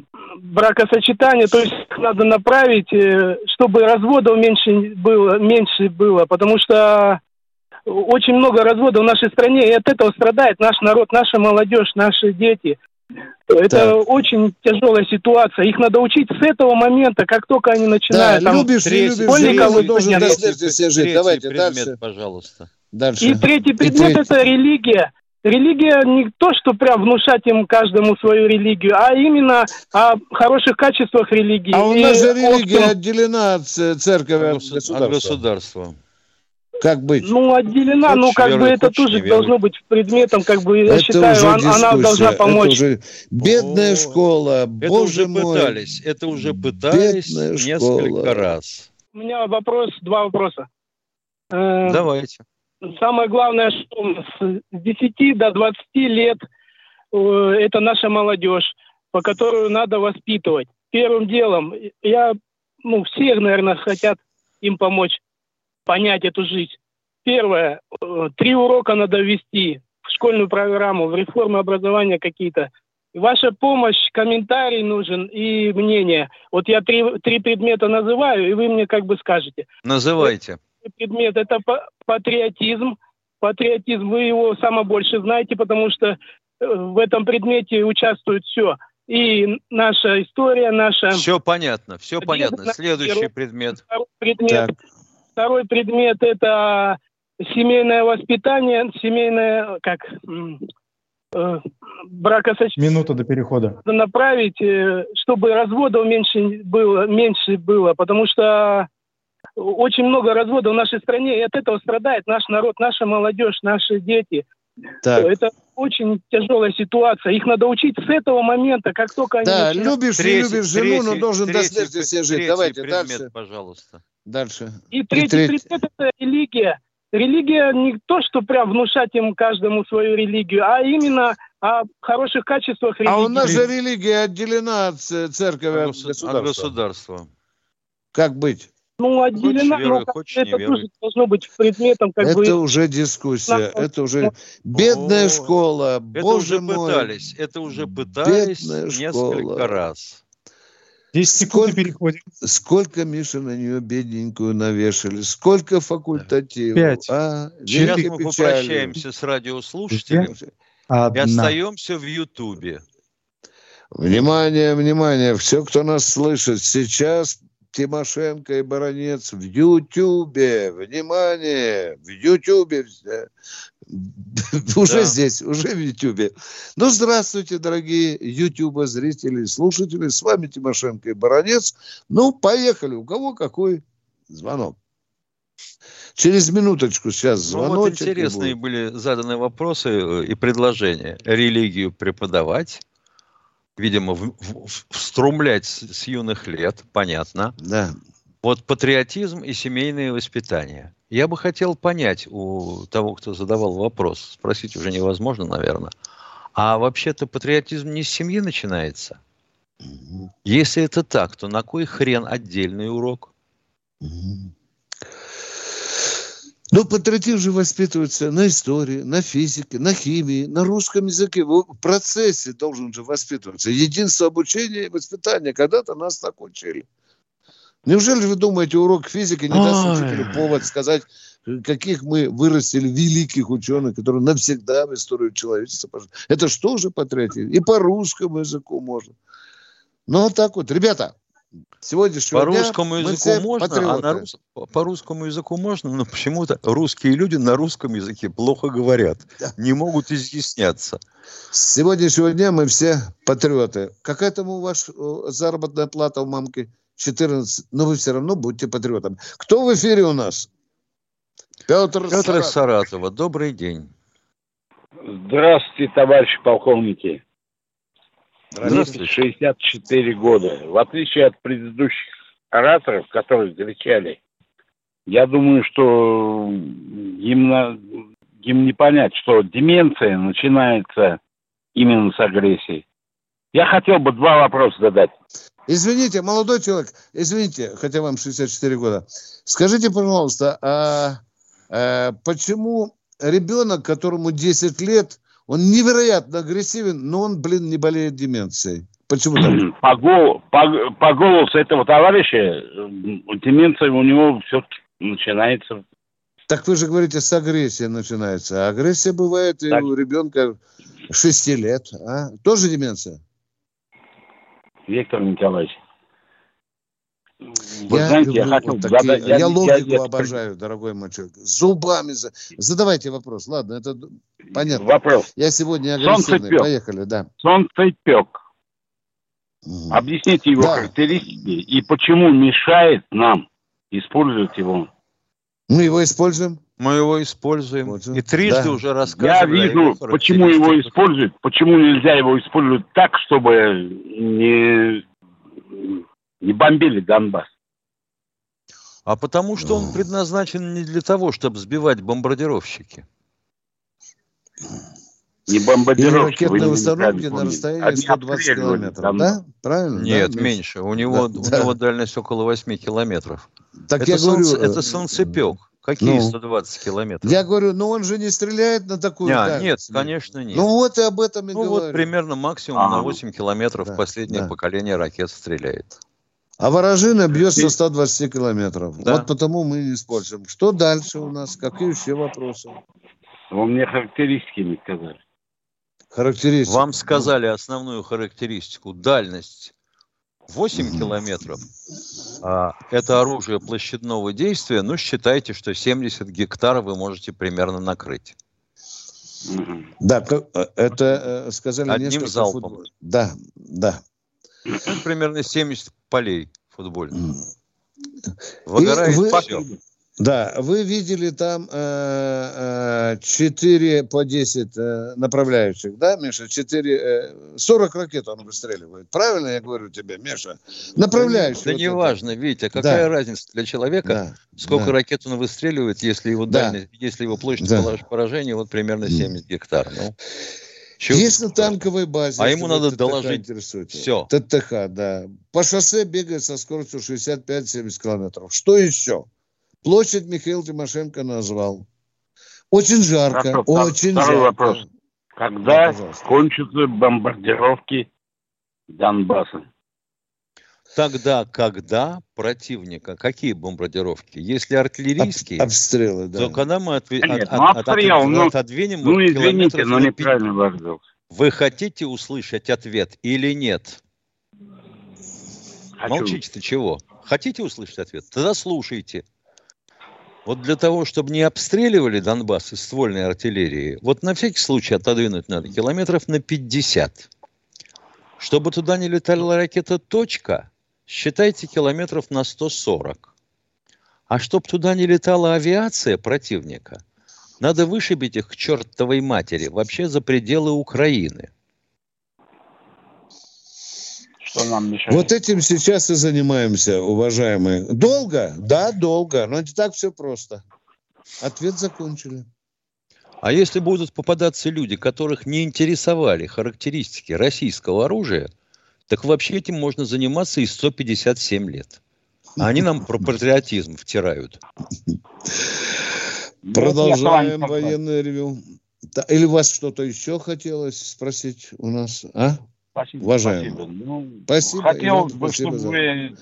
бракосочетание, то есть надо направить, э, чтобы разводов меньше было, меньше было, потому что очень много разводов в нашей стране, и от этого страдает наш народ, наша молодежь, наши дети. Это очень тяжелая ситуация. Их надо учить с этого момента, как только они да, начинают. там, любишь, не третий- любишь, школьников живи, и должен до студентов. смерти себе жить. Третий Давайте предмет, дальше. пожалуйста. дальше. И третий предмет третий. это религия. Религия не то, что прям внушать им каждому свою религию, а именно о хороших качествах религии. А у И нас же общем- религия отделена от церкви, от От государства. Как быть? Ну, отделена, Хочешь ну, как бы это тоже веруй. должно быть предметом, как бы, я это считаю, уже он- она дискуссия, должна это помочь. уже бедная О, школа, Это боже уже мой. пытались. Это уже пытались Бедная несколько школа. раз. У меня вопрос, два вопроса. Э, Давайте. Самое главное, что с 10 до 20 лет э, это наша молодежь, по которую надо воспитывать. Первым делом, я, ну, все, наверное, хотят им помочь понять эту жизнь. Первое, э, три урока надо ввести в школьную программу, в реформы образования какие-то. Ваша помощь, комментарий нужен и мнение. Вот я три, три предмета называю, и вы мне как бы скажете Называйте. предмет это па- патриотизм. Патриотизм, вы его самое больше знаете, потому что э, в этом предмете участвует все. И наша история, наша Все понятно. Все понятно. Следующий предмет. второй предмет. Так. Второй предмет это семейное воспитание, семейное, как э, бракосочетание Минута до перехода. направить, э, чтобы разводов меньше было, меньше было, потому что очень много разводов в нашей стране, и от этого страдает наш народ, наша молодежь, наши дети. Так, Это очень тяжелая ситуация. Их надо учить с этого момента, как только они Да, любишь, не любишь жену, но должен до третий смерти пр- себе жить. третий Давайте предмет, дальше. пожалуйста. Дальше. И третий третий. предмет – это религия. Религия не то, что прям внушать им каждому свою религию, а именно о хороших качествах религии. А у нас же религия отделена от церкви, От от госу- от государства. государства. Как быть? Ну, отделена, веруй, но как хочешь, это тоже должно быть предметом, как это бы... уже дискуссия. на- Это уже бедная О, школа. Это Боже уже мой. пытались. Это уже пытались Бедная несколько школа. раз. 10 секунд и Сколько- переходим. Сколько, Миша, на нее бедненькую навешали. Сколько факультативов. Пять. А? Сейчас мы печалью. попрощаемся с радиослушателем и Одна. остаемся в Ютубе. Внимание, внимание, все, кто нас слышит, сейчас Тимошенко и Баранец в Ютубе. Внимание, в Ютубе. Уже Да. здесь, уже в Ютубе. Ну, здравствуйте, дорогие Ютуба зрители и слушатели. С вами Тимошенко и Баранец. Ну, поехали. У кого какой звонок? Через минуточку сейчас Ну, вот звоночек. интересные были заданы вопросы э, и предложения. Религию преподавать, видимо, в- в- вструмлять с, с юных лет, понятно. Да. Вот патриотизм и семейное воспитание. Я бы хотел понять у того, кто задавал вопрос, спросить уже невозможно, наверное. А вообще-то патриотизм не с семьи начинается? Мгм. Если это так, то на кой хрен отдельный урок? Мгм. Ну, патриотизм же воспитывается на истории, на физике, на химии, на русском языке. В процессе должен же воспитываться. Единство обучения и воспитания. Когда-то нас так учили. Неужели вы думаете, урок физики не даст учителю повод сказать, каких мы вырастили великих ученых, которые навсегда в историю человечества пошли? Это что же патриотизм? И по русскому языку можно. Ну, вот так вот. Ребята, сегодняшнего По дня русскому мы языку все можно, а патриоты. на рус- по- по русскому языку можно, но почему-то русские люди на русском языке плохо говорят, Да. не могут изъясняться. С сегодняшнего дня мы все патриоты. Какая там у вас э, заработная плата у мамки? 14. Но вы все равно будете патриотом. Кто в эфире у нас? Петр, Петр Саратов. Саратова, добрый день. Здравствуйте, товарищи полковники. Мне Здравствуйте. 64 года. В отличие от предыдущих ораторов, которые кричали, я думаю, что им, на- им не понять, что деменция начинается именно с агрессии. Я хотел бы два вопроса задать. Извините, молодой человек, извините, хотя вам 64 года. Скажите, пожалуйста, а, э, почему ребенок, которому 10 лет, он невероятно агрессивен, но он, блин, не болеет деменцией? Почему так? По, гол- по- по голосу этого товарища э, деменция у него все-таки начинается. Так вы же говорите, с агрессией начинается. А агрессия бывает и Так. у ребенка 6 лет. А? Тоже деменция? Виктор Николаевич. Вы я знаете, я люблю хотел вот такие- задать- я, я- логику я- обожаю, дорогой мой человек. Зубами. за- Задавайте вопрос. Ладно, это понятно. Вопрос. Я сегодня агрессивный. Солнцепек. Поехали, да. Солнцепек. Мгм. Объясните его Да. характеристики и почему мешает нам использовать его. Мы его используем. Мы его используем. Вот, И трижды да. уже Я рассказывали. о вижу, его почему его используют, почему нельзя его использовать так, чтобы не, не бомбили Донбасс. А потому что он Ну. предназначен не для того, чтобы сбивать бомбардировщики. Не Или бомбардировки. вы ракетные установки на расстоянии Они 120 обстреливали километров. Да? Правильно? Нет, да, меньше. У него, Да, у него дальность около 8 километров. Так это, я говорю, солнце- э, это солнцепек. Какие ну. 120 километров? я говорю, ну он же не стреляет на такую Не, дальность. нет, конечно, нет. Ну вот и об этом и Ну, говорю. вот примерно максимум Ага. на 8 километров Да, последнее да. поколение ракет стреляет. А ворожина бьет со 120 километров. Да. Вот потому мы не используем. Что дальше у нас? Какие еще вопросы? Вы мне характеристики не сказали. Характеристики. Вам сказали основную характеристику. Дальность 8 километров. А, это оружие площадного действия. Ну, считайте, что 70 гектаров вы можете примерно накрыть. Да, э, это э, сказали Одним несколько залпом. футбол- Да, да. Ну, примерно 70 полей футбольных. Выгорает вы- все. Да, вы видели там э, э, а, 4 по 10 э, направляющих, да, Миша? 4, э, 40 ракет он выстреливает. Правильно я говорю тебе, Миша? Направляющие. Да вот не это. важно, Витя, какая Да. разница для человека, Да, сколько да. ракет он выстреливает, если его Да. дальность, если его площадь Да. поражения вот примерно 70 гектар. Ну, Есть на танковой базе. А ему надо ТТХ доложить всё. ТТХ, да. По шоссе бегает со скоростью 65-70 километров. Что еще? Площадь Михаил Тимошенко назвал. Очень жарко, Хорошо, очень второй жарко. вопрос. Да, Когда пожалуйста. кончатся бомбардировки Донбасса? Тогда, когда противника, какие бомбардировки? Если артиллерийские, Об- обстрелы, да. то когда мы отве- Да нет, от- ну, от- обстрел, от- ну, отодвинем Ну, извините, но на неправильно выразился. Вы хотите услышать ответ или нет? Хочу. Молчите-то чего? Хотите услышать ответ? Тогда слушайте. Вот для того, чтобы не обстреливали Донбасс из ствольной артиллерии, вот на всякий случай отодвинуть надо километров на 50. Чтобы туда не летала ракета «Точка», считайте километров на 140. А чтобы туда не летала авиация противника, надо вышибить их к чертовой матери, вообще за пределы Украины. Что нам мешает? Вот этим сейчас и занимаемся, уважаемые. Долго? Да, долго, но не так все просто. Ответ закончили. А если будут попадаться люди, которых не интересовали характеристики российского оружия, так вообще этим можно заниматься и 157 лет. А они нам про патриотизм втирают. Ну, Продолжаем военное ревю. Или у вас что-то еще хотелось спросить у нас? А? Спасибо, Уважаемый. спасибо. Ну, Спасибо, Хотелось бы, спасибо чтобы за- вы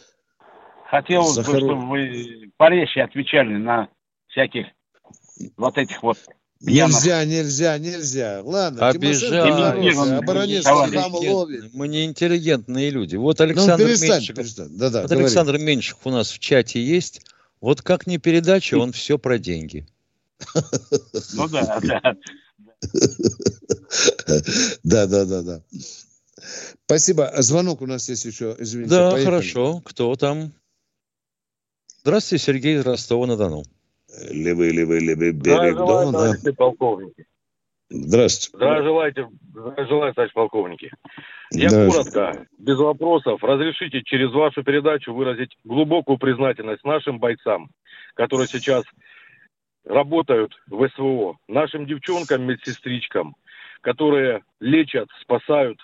хотелось За бы, хоро- чтобы вы порезче отвечали на всяких вот этих вот пьяных Нельзя, нельзя, нельзя. Ладно, ловит. Мы не интеллигентные люди. Вот Ну, Александр перестань, Меньшиков. перестань. Да-да, Вот говори. Александр Меньшиков у нас в чате есть. Вот как не передача, он все про деньги. Ну да, да. Да, да, да, да. Спасибо. Звонок у нас есть еще. Извините. Да, поехали. хорошо. Кто там? Здравствуйте, Сергей из Ростова-на-Дону. Левый, левый, левый берег Дона. товарищи полковники. Здравствуйте. Здравия желайте, здравия желаю, товарищ полковники. Я Здравствуйте. коротко, без вопросов, разрешите через вашу передачу выразить глубокую признательность нашим бойцам, которые сейчас работают в СВО, нашим девчонкам, медсестричкам, которые лечат, спасают,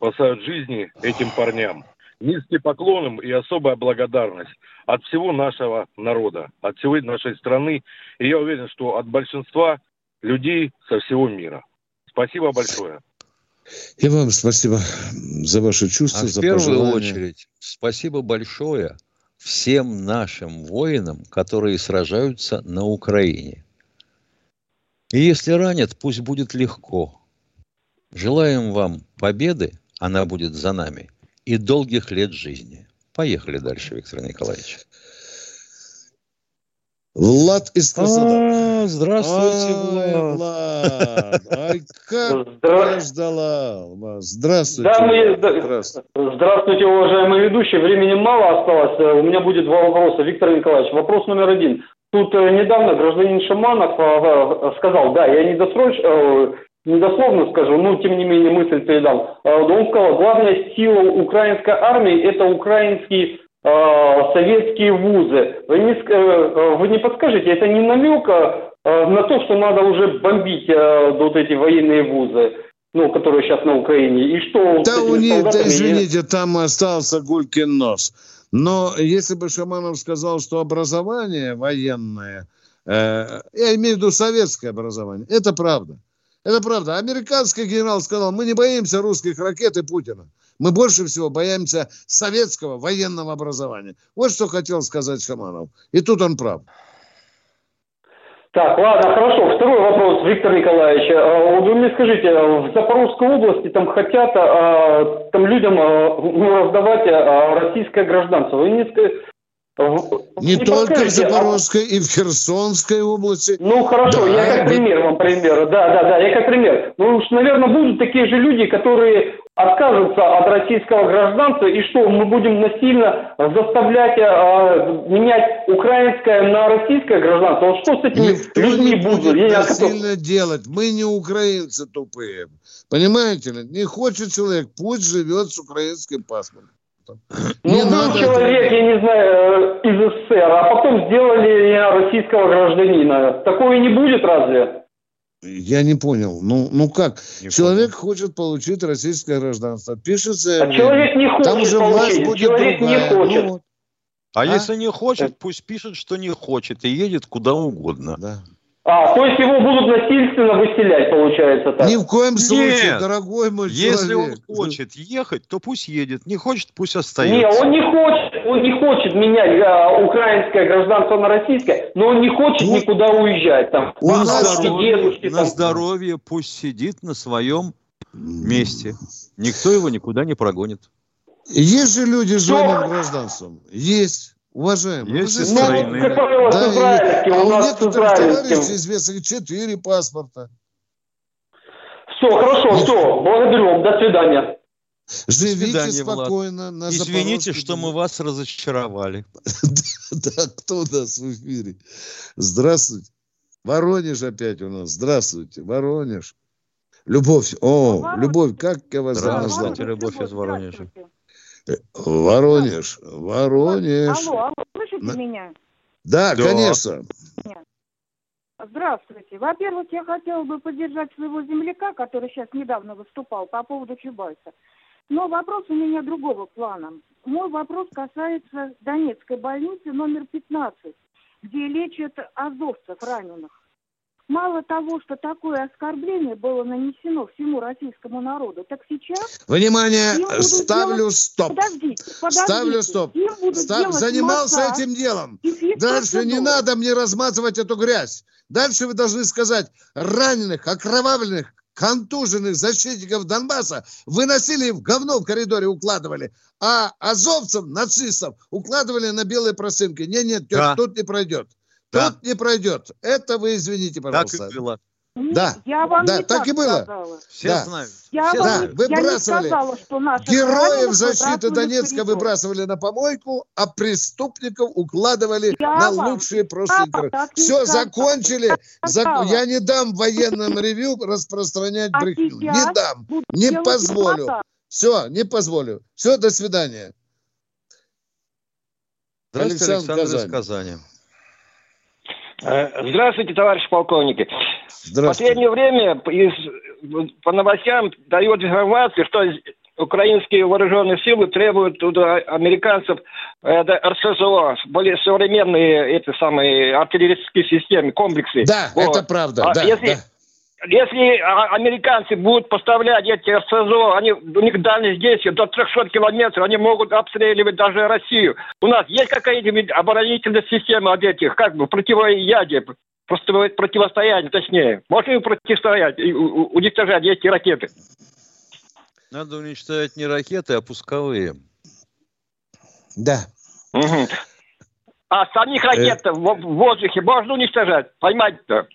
спасают жизни этим парням. Низкий поклон им и особая благодарность от всего нашего народа, от всей нашей страны. И я уверен, что от большинства людей со всего мира. Спасибо большое. И вам спасибо за ваши чувства, А в за первую пожелания. очередь спасибо большое всем нашим воинам, которые сражаются на Украине. И если ранят, пусть будет легко. Желаем вам победы, она будет за нами, и долгих лет жизни. Поехали дальше, Виктор Николаевич. Влад из Краснодара. А, здравствуйте, Ай, Влад. Ай, как Здра- я ждала вас. Здравствуйте. Да, мы-. Здравствуйте. Здравствуйте, уважаемые ведущие. Времени мало осталось. Э, У меня будет два вопроса. Виктор Николаевич, вопрос номер один. Тут э, недавно гражданин Шаманов э, сказал, да, я не досрочь, э, недословно скажу, но тем не менее мысль передам. Э, Он сказал, главная сила украинской армии это украинские э, советские вузы. Вы не, э, э, вы не подскажете, это не намек э, на то, что надо уже бомбить э, вот эти военные вузы, ну, которые сейчас на Украине, и что... Да у них, да, извините, там остался Гулькин нос. Но если бы Шаманов сказал, что образование военное, э, я имею в виду советское образование, это правда. Это правда. Американский генерал сказал, мы не боимся русских ракет и Путина. Мы больше всего боимся советского военного образования. Вот что хотел сказать Шаманов. И тут он прав. Так, ладно, хорошо. Второй вопрос, Виктор Николаевич. Вот Вы мне скажите, а в Запорожской области там хотят а, там людям ну, раздавать российское гражданство. Вы мне скажите... Не только в подскажете, а- Запорожской и в Херсонской области. Ну хорошо, Да, я как пример вам пример. Да, да, да, я как пример. Ну уж, наверное, будут такие же люди, которые откажутся от российского гражданства, и что, мы будем насильно заставлять э, менять украинское на российское гражданство? Вот что с этими Никто людьми не будет? будет не насильно делать. Мы не украинцы тупые. Понимаете ли? Не хочет человек, пусть живет с украинским паспортом. Ну, Не был надо человек, этого. я не знаю, э, из СССР, а потом сделали российского гражданина. Такое не будет разве? Я не понял. Ну, ну как? человек хочет получить российское гражданство. Пишет заявление. человек не Там хочет уже власть получить, будет человек не другая. хочет. Ну, вот. А, А? если не хочет, пусть пишет, что не хочет, и едет куда угодно. А, то есть его будут насильственно выселять, получается так? Ни в коем случае, Нет. дорогой мой Если он человек. хочет ехать, то пусть едет. Не хочет, пусть Не, остается. он не хочет, он не хочет менять а, украинское гражданство на российское, но он не хочет никуда уезжать. Там, На здоровье, дедушки, на там. здоровье пусть сидит на своем месте. Никто его никуда не прогонит. Есть же люди с двойным гражданством. Есть. Уважаемые. Есть вы же. Ну, как правило, Да, с и- израильским, а у у нас с некоторых израильским. товарищей известных четыре паспорта. Все, хорошо, все, благодарю, до свидания. Живите свидания, Влад. спокойно на Извините, что мы вас разочаровали. Да, кто у нас в эфире? Здравствуйте. Воронеж опять у нас. Здравствуйте, Воронеж. Любовь. О, Любовь, как я вас назвал? Здравствуйте, Любовь из Воронежа. Воронеж. Воронеж. Алло, алло, слышите На- меня? Да, Да. конечно. Здравствуйте. Во-первых, я хотела бы поддержать своего земляка, который сейчас недавно выступал по поводу Чубайса. Но вопрос у меня другого плана. Мой вопрос касается Донецкой больницы номер 15, где лечат азовцев раненых. Мало того, что такое оскорбление было нанесено всему российскому народу, так сейчас... Внимание, ставлю делать- стоп. Подождите, подождите. Ставлю стоп. Им будут Ста- делать Занимался массаж этим делом. Дальше не надо мне размазывать эту грязь. Дальше вы должны сказать, раненых, окровавленных, контуженных защитников Донбасса выносили в говно в коридоре, укладывали. А азовцев, нацистов, укладывали на белые просынки. Нет, нет, тётя, Да. тут не пройдет. Да. Тут не пройдет. Это вы извините, Так пожалуйста. и было. Нет, Да, я вам да, не так так и было. сказала. Все Да. знают. Я, Все вам Да, знают. я не выбрасывали. сказала, что наших Героев защиты выбрасывали Донецка выбрасывали на помойку, а преступников укладывали Я на вам лучшие так не Все, сказала. закончили. Зак-. Я не дам военным ревью распространять А брехню. Не дам. Не позволю. массаж. Все, не позволю. Все, до свидания. Здравствуйте, Александр Александр из Казань. Казани. Э, Здравствуйте, товарищи полковники. В Здравствуйте. последнее время из, по новостям дает информацию, что украинские вооруженные силы требуют туда американцев э, да, РСЗО, более современные эти самые артиллерийские системы, комплексы. Да, Вот. это правда. А да, если, да. Если а, американцы будут поставлять эти РСЗО, они, у них дальность действия до 300 километров, они могут обстреливать даже Россию. У нас есть какая-нибудь оборонительная система от этих, как бы, противоядие, просто противостояние, точнее. Можно им противостоять, уничтожать эти ракеты? Надо уничтожать не ракеты, а пусковые. Да. Мгм. А самих Э. ракет в, в воздухе можно уничтожать? Поймать-то?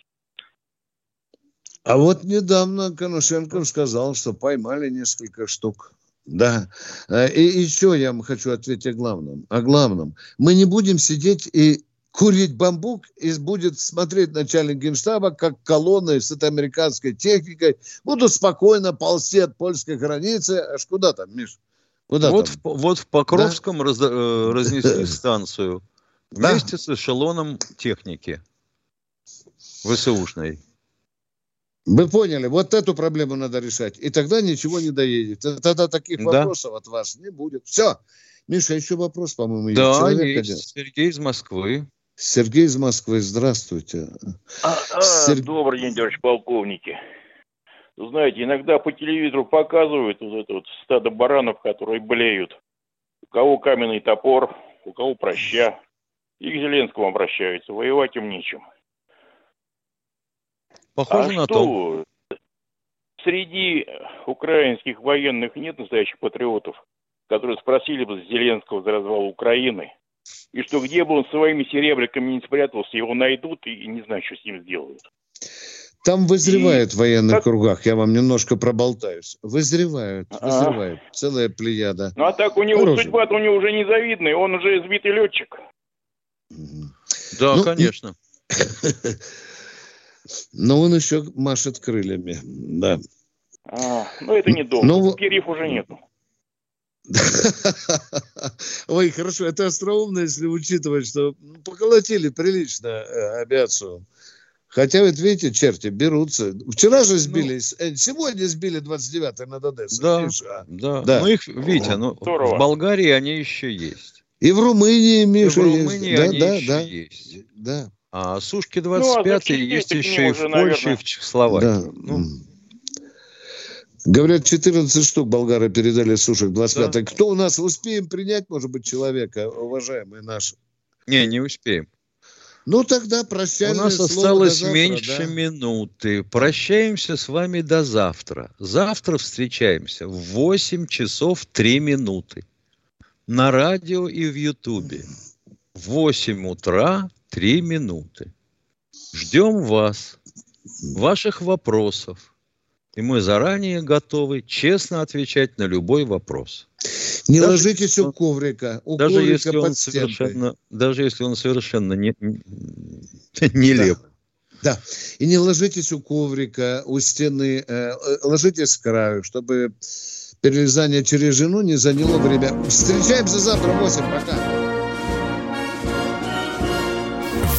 А вот недавно Коношенков сказал, что поймали несколько штук. Да. Э, И еще я вам хочу ответить о главном. О главном. Мы не будем сидеть и курить бамбук, и будет смотреть начальник генштаба, как колонны с этой американской техникой будут спокойно ползти от польской границы. Аж куда там, Миш? Куда вот, там? в, вот в Покровском раз- э, разнесли станцию Да. вместе с эшелоном техники ВСУшной. Вы поняли, вот эту проблему надо решать. И тогда ничего не доедет. И Тогда таких Да. вопросов от вас не будет. Все. Миша, еще вопрос, по-моему, есть. Да, Человек есть. один. Сергей из Москвы. Сергей из Москвы, здравствуйте. А, Сер- Добрый день, товарищ полковники. Знаете, иногда по телевизору показывают вот это вот стадо баранов, которые блеют. У кого каменный топор, у кого проща. И к Зеленскому обращаются. Воевать им нечем. Похоже а на что то. среди украинских военных нет настоящих патриотов, которые спросили бы Зеленского за развал Украины, и что где бы он своими серебряками не спрятался, его найдут и не знаю, что с ним сделают. Там вызревают в военных кругах, я вам немножко проболтаюсь. Вызревают, вызревают. Целая плеяда. Ну а так у него Хороший. судьба у него уже незавидная, он уже сбитый летчик. Да, Ну, конечно. Но он еще машет крыльями, да. А, ну это недолго, Ну, перьев уже нету. Ой, хорошо, это остроумно, если учитывать, что ну, поколотили прилично э, авиацию. Хотя, вот видите, черти берутся. Вчера же сбили, э, сегодня сбили 29-й над Одессой. Да, видишь, а? да. Да. Ну их, видите, ну, Здорово. в Болгарии они еще есть. И в Румынии, Миша, И в есть. Румынии Да, они да, еще да. есть. Да. А Сушки Ну, а 25 есть еще и в уже, Польше, и наверное. в Чехословакии. Да. Говорят, 14 штук болгары передали сушек 25 Кто у нас? Успеем принять, может быть, человека, уважаемый наш? Не, не успеем. Ну, тогда У прощальное нас слово осталось завтра, меньше да. минуты. Прощаемся с вами до завтра. Завтра встречаемся в 8 часов 3 минуты. На радио и в Ютубе. В 8 утра 3 минуты. Ждем вас, ваших вопросов. И мы заранее готовы честно отвечать на любой вопрос. Не Даже ложитесь у коврика. У даже коврика если он под совершенно, даже если он совершенно не, нелеп. Да. И не ложитесь у коврика, у стены. э, э, ложитесь с краю, чтобы перелезание через жену не заняло время. Встречаемся завтра в 8. Пока.